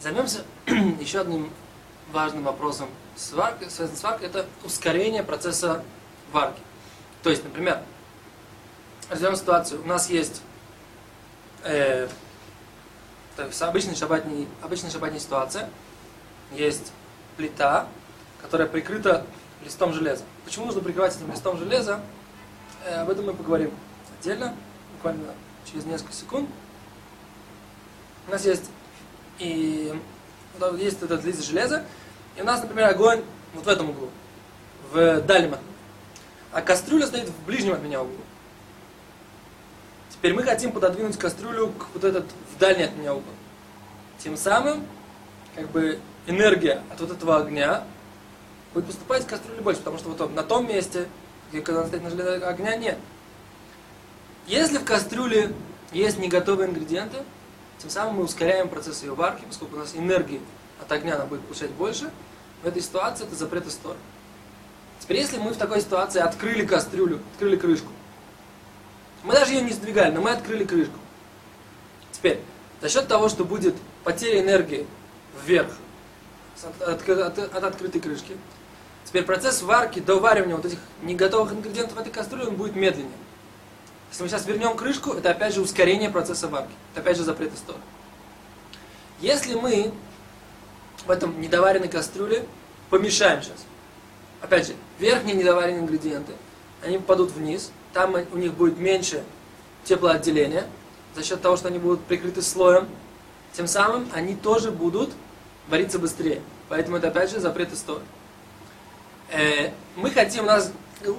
Займемся еще одним важным вопросом сварки, связанным с варкой, это ускорение процесса варки. То есть, например, возьмем ситуацию, у нас есть э, есть обычная шабатная, обычная шабатная ситуация, есть плита, которая прикрыта листом железа. Почему нужно прикрывать этим листом железа? Э, об этом мы поговорим отдельно, буквально через несколько секунд. У нас есть и есть этот лист железа, и у нас, например, огонь вот в этом углу, в дальнем окне. А кастрюля стоит в ближнем от меня углу. Теперь мы хотим пододвинуть кастрюлю к вот этот в дальний от меня угол. Тем самым, как бы энергия от вот этого огня будет поступать в кастрюлю больше, потому что вот на том месте, где когда она стоит на железо, огня нет. Если в кастрюле есть не готовые ингредиенты, тем самым мы ускоряем процесс ее варки, поскольку у нас энергии от огня она будет получать больше. В этой ситуации это запрет истории. Теперь, если мы в такой ситуации открыли кастрюлю, открыли крышку, мы даже ее не сдвигали, но мы открыли крышку. Теперь, за счет того, что будет потеря энергии вверх от, от, от, от открытой крышки, теперь процесс варки, доваривания вот этих неготовых ингредиентов в этой кастрюле, он будет медленнее. Если мы сейчас вернем крышку, это опять же ускорение процесса варки. Это опять же запрет истории. Если мы в этом недоваренной кастрюле помешаем сейчас, опять же, верхние недоваренные ингредиенты, они попадут вниз, там у них будет меньше теплоотделения, за счет того, что они будут прикрыты слоем, тем самым они тоже будут вариться быстрее. Поэтому это опять же запрет истории. Э, мы хотим, у нас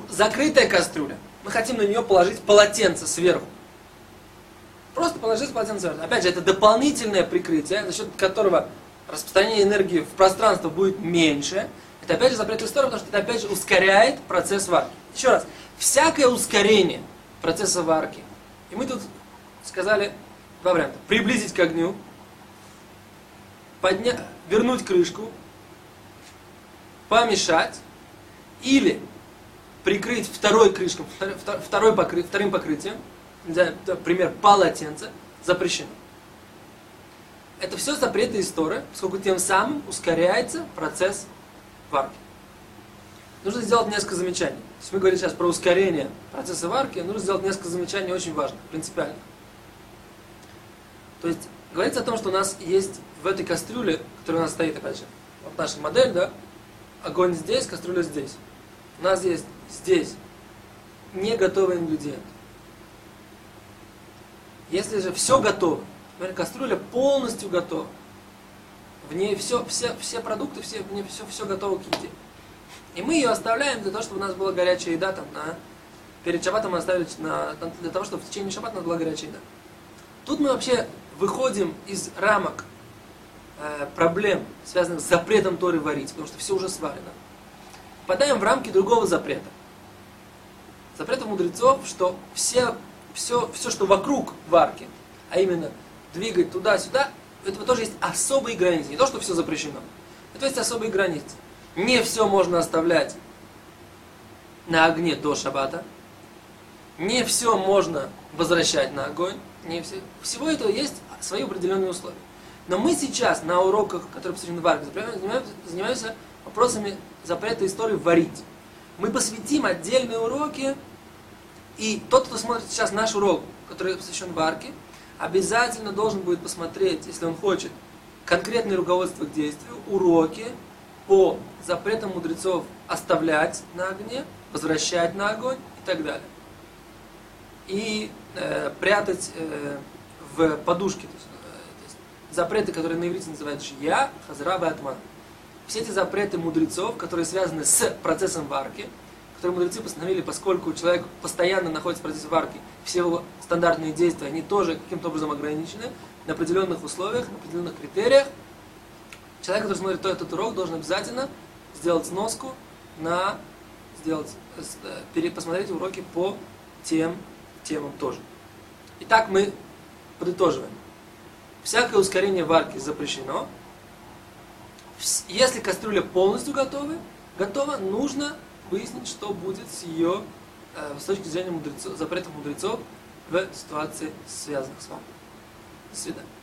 закрытая кастрюля, мы хотим на нее положить полотенце сверху. Просто положить полотенце сверху. Опять же, это дополнительное прикрытие, за счет которого распространение энергии в пространство будет меньше. Это опять же запрет истории, потому что это опять же ускоряет процесс варки. Еще раз, всякое ускорение процесса варки, и мы тут сказали два варианта. Приблизить к огню, подня... вернуть крышку, помешать, или прикрыть второй крышкой, второй покры, вторым покрытием, например, полотенце, запрещено. Это все запреты истории, поскольку тем самым ускоряется процесс варки. Нужно сделать несколько замечаний. Если мы говорим сейчас про ускорение процесса варки, нужно сделать несколько замечаний очень важных, принципиальных. То есть, говорится о том, что у нас есть в этой кастрюле, которая у нас стоит, опять же, вот наша модель, да, огонь здесь, кастрюля здесь. У нас есть здесь не готовый ингредиент. Если же все готово, например, кастрюля полностью готова, в ней все, все, все продукты, все, в ней все, все готово к еде. И мы ее оставляем для того, чтобы у нас была горячая еда там на... Перед шабатом мы оставили на, для того, чтобы в течение шабата у нас была горячая еда. Тут мы вообще выходим из рамок э, проблем, связанных с запретом Торы варить, потому что все уже сварено. Попадаем в рамки другого запрета. Запрета мудрецов, что все, все, все, что вокруг варки, а именно двигать туда-сюда, этого тоже есть особые границы. Не то, что все запрещено. Это есть особые границы. Не все можно оставлять на огне до шабата. Не все можно возвращать на огонь. Не все. Всего этого есть свои определенные условия. Но мы сейчас на уроках, которые посвящены варке, занимаемся вопросами запрета истории варить. Мы посвятим отдельные уроки, и тот, кто смотрит сейчас наш урок, который посвящен варке, обязательно должен будет посмотреть, если он хочет, конкретные руководства к действию, уроки по запретам мудрецов оставлять на огне, возвращать на огонь и так далее. И э, прятать э, в подушке. То есть, э, то есть, запреты, которые на иврите называют жия, хазра и атман. Все эти запреты мудрецов, которые связаны с процессом варки, которые мудрецы постановили, поскольку человек постоянно находится в процессе варки, все его стандартные действия, они тоже каким-то образом ограничены на определенных условиях, на определенных критериях. Человек, который смотрит этот урок, должен обязательно сделать сноску на сделать, э, посмотреть уроки по тем темам тоже. Итак, мы подытоживаем. Всякое ускорение варки запрещено. Если кастрюля полностью готова, готова, нужно выяснить, что будет с ее, э, с точки зрения мудрецов, запретов мудрецов в ситуации, связанных с вами. До свидания.